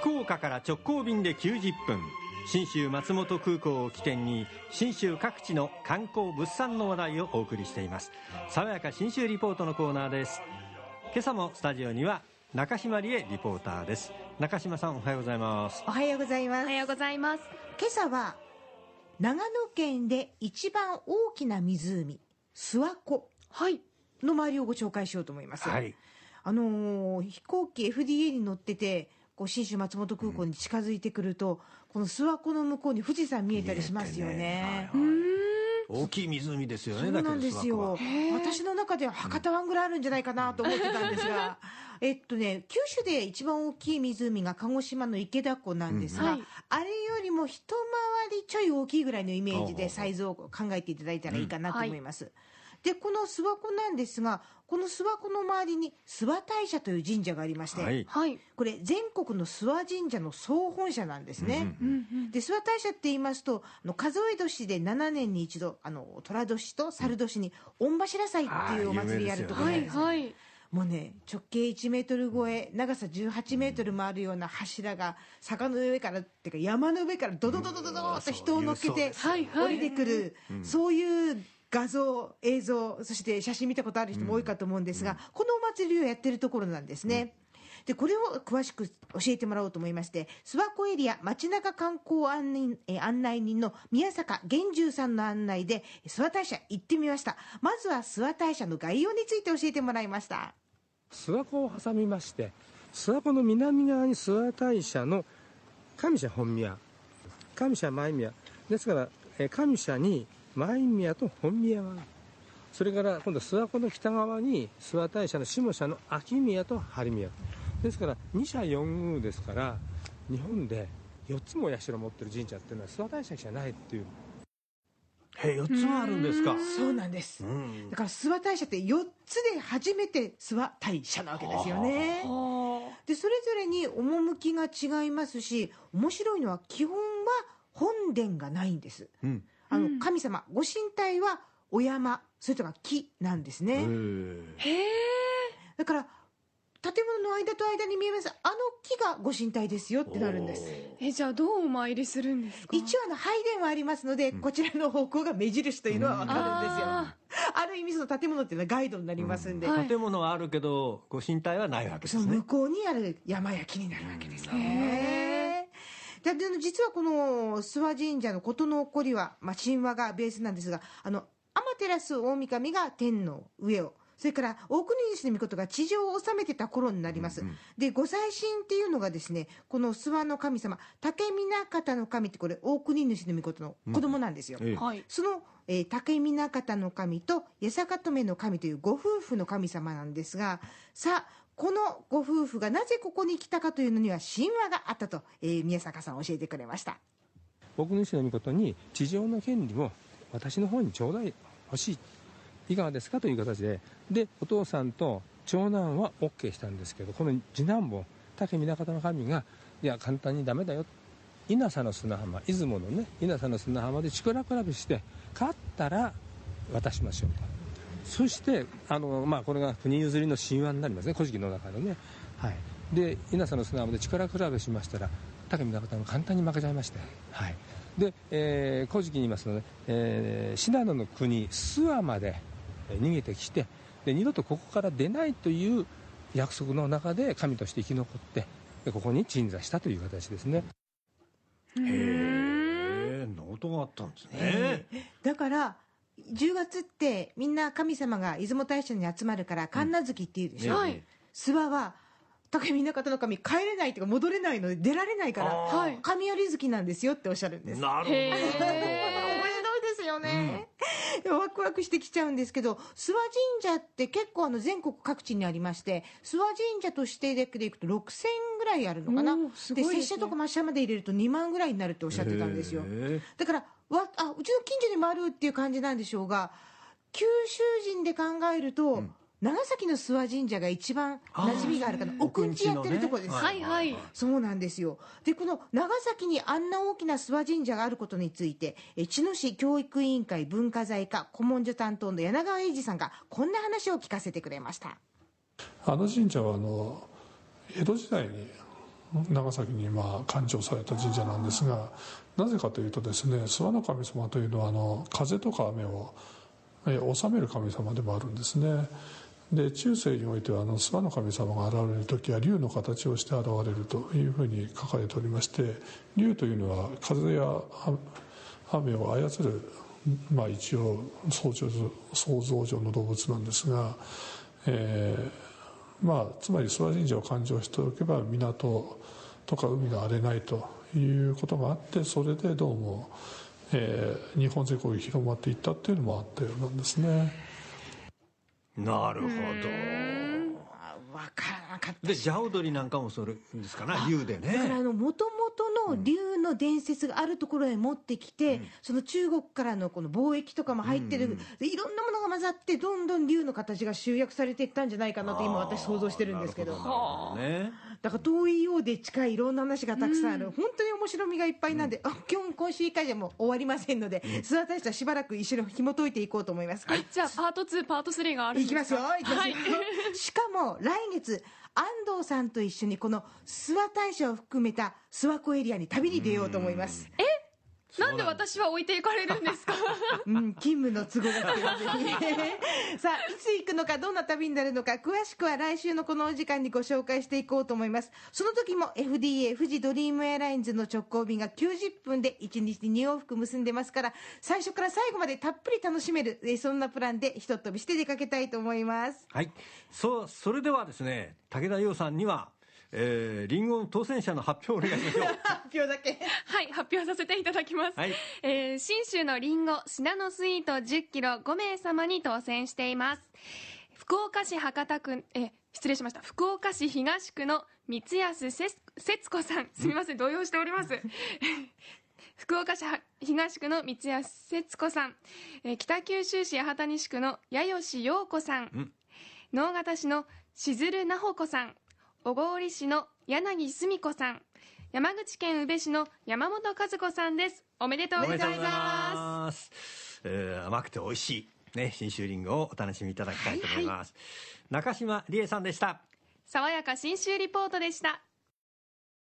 福岡から直行便で90分。信州松本空港を起点に信州各地の観光物産の話題をお送りしています。爽やか信州リポートのコーナーです。今朝もスタジオには中島理恵リポーターです。中島さんおはようございます。おはようございます。おはようございます。今朝は長野県で一番大きな湖諏訪湖はい。の周りをご紹介しようと思います、はい。あのー飛行機 FDA に乗っててこう信州松本空港に近づいてくると、この諏訪湖の向こうに富士山見えたりしますよね。大きい湖ですよねそうなんですよ。私の中では博多湾ぐらいあるんじゃないかなと思ってたんですがえっとね九州で一番大きい湖が鹿児島の池田湖なんですが、うん。はい。あれよりも一回りちょい大きいぐらいのイメージでサイズを考えていただいたらいいかなと思います、でこの諏訪湖なんですがこの諏訪湖の周りに諏訪大社という神社がありまして、はい。はい。これ全国の諏訪神社の総本社なんですね、うんうんうん。で諏訪大社って言いますとあの数え年で7年に一度あの寅年と猿年に御柱祭っていうお祭りやるところはなんです、いはい。もうね直径1メートル超え長さ18メートルもあるような柱が坂の上からっていうか山の上からドドドドドドーっと人を乗っけて降りてくる、そういう画像映像そして写真見たことある人も多いかと思うんですが、このお祭りをやってるところなんですね。でこれを詳しく教えてもらおうと思いまして諏訪湖エリア街中観光案内えー案内人の宮坂源十さんの案内で諏訪大社行ってみました。まずは諏訪大社の概要について教えてもらいました。諏訪湖を挟みまして諏訪湖の南側に諏訪大社の上社本宮上社前宮ですからえー上社に前宮と本宮があるそれから今度諏訪湖の北側に諏訪大社の下社の秋宮と播宮。ですから二社四宮ですから日本で4つも社を持ってる神社っていうのは諏訪大社しかないっていう。へえ4つもあるんですか。そうなんです。うん。だから諏訪大社って4つで初めて諏訪大社なわけですよね。はでそれぞれに趣が違いますし面白いのは基本は本殿がないんです。うんあのうん。神様ご神体はお山それとか木なんですね、へえだから建物の間と間に見えますあの木がご神体ですよってなるんです。えじゃあどうお参りするんですか？一応あの拝殿はありますので、こちらの方向が目印というのは分かるんですよ、あある意味その建物っていうのはガイドになりますんで、うん。はい建物はあるけどご神体はないわけですね。その向こうにある山や木になるわけですね。でで実はこの諏訪神社の事の起こりは、まあ、神話がベースなんですがあの天照大神が天の上をそれから大国主の御が地上を治めてた頃になります、で御祭神っていうのがですねこの諏訪の神様竹南方の神ってこれ大国主の御の子供なんですよ、ええ。はい。その、えー竹南方の神と八坂留の神というご夫婦の神様なんですがさあこのご夫婦がなぜここに来たかというのには神話があったと、えー宮坂さん教えてくれました。僕の主の御に地上の権利を私の方にちょうだい欲しい。いかがですかという形で。でお父さんと長男は OK したんですけどこの次男坊竹南方の神がいや簡単にダメだよ。稲佐の砂浜出雲のね稲佐の砂浜で力比べして勝ったら渡しましょうと。そしてあの、まあ、これが国譲りの神話になりますね。古事記の中のね、はい、で稲佐の砂浜で力比べしましたら竹南方の簡単に負けちゃいまして、はい、で、えー、古事記に言いますとね、えー信濃の国諏訪までえー逃げてきてで二度とここから出ないという約束の中で神として生き残ってでここに鎮座したという形ですね。うへんえノートがあったんですえねだから10月ってみんな神様が出雲大社に集まるから神無月っていうでしょ、はい。ね諏訪は竹南方の神帰れないというか戻れないので出られないから神有月なんですよっておっしゃるんです。なるほど。へ面白いですよね、ワクワクしてきちゃうんですけど諏訪神社って結構あの全国各地にありまして諏訪神社としてだけでいくと6000ぐらいあるのかな？おーすでね。拙者とか抹茶まで入れると2万ぐらいになるっておっしゃってたんですよ。へだからうちの近所にもあるっていう感じなんでしょうが九州人で考えると、長崎の諏訪神社が一番馴染みがあるかな。奥んちやってるところです、はいはい。そうなんですよ。でこの長崎にあんな大きな諏訪神社があることについてえ茅野市教育委員会文化財課古文書担当の柳川英二さんがこんな話を聞かせてくれました。あの神社はあの江戸時代に長崎にまあ誕生された神社なんですがなぜかというとですね諏訪の神様というのはあの風とか雨をえー治める神様でもあるんですね。で中世においてはあの諏訪の神様が現れる時は竜の形をして現れるというふうに書かれておりまして竜というのは風や雨を操る、まあ、一応想像想像上の動物なんですが、えーまあ、つまり諏訪神社を勘定しておけば港とか海が荒れないと。いうことがあってそれでどうも、えー日本全国に広まっていったっていうのもあったようなんですね。なるほあ分からなかった。どでジャオドリなんかもそれですかな竜でだからあねの元々の竜の伝説があるところへ持ってきて、その中国からのこの貿易とかも入ってる、でいろんなものが混ざってどんどん竜の形が集約されていったんじゃないかなと今私想像してるんですけど。だから遠いようで近いいろんな話がたくさんある、本当に面白みがいっぱいなんで、あ今日今週1回じゃもう終わりませんので、諏訪大社しばらく一緒に紐解いていこうと思います、じゃあパート2パート3があるん。いきますよですかいきますよ、しかも来月安藤さんと一緒にこの諏訪大社を含めた諏訪湖エリアに旅に出ようと思います。なんで私は置いていかれるんですか？うん、勤務の都合がついて さあいつ行くのかどんな旅になるのか詳しくは来週のこのお時間にご紹介していこうと思います。その時も FDA 富士ドリームエアラインズの直行便が90分で1日2往復結んでますから最初から最後までたっぷり楽しめるえーそんなプランでひとっ飛びして出かけたいと思います。はい。そうそれではですね武田洋さんにはえー、リンゴの当選者の発表をお願いしましょう。発表だけ。はい発表させていただきます、はい。えー信州のりんごシナノスイート1 0キロ5名様に当選しています。福岡市博多区えー失礼しました。福岡市東区の三安せ節子さん。すみません動揺しております。福岡市は東区の三安節子さん、えー北九州市八幡西区の弥吉陽子さん、ん。直方市のしずるなほこさん小郡市の柳澄子さん。山口県宇部市の山本和子さんです。おめでとうございます。す、えー甘くて美味しいね信州リンゴをお楽しみいただきたいと思います、中島理恵さんでした。爽やか新州リポートでした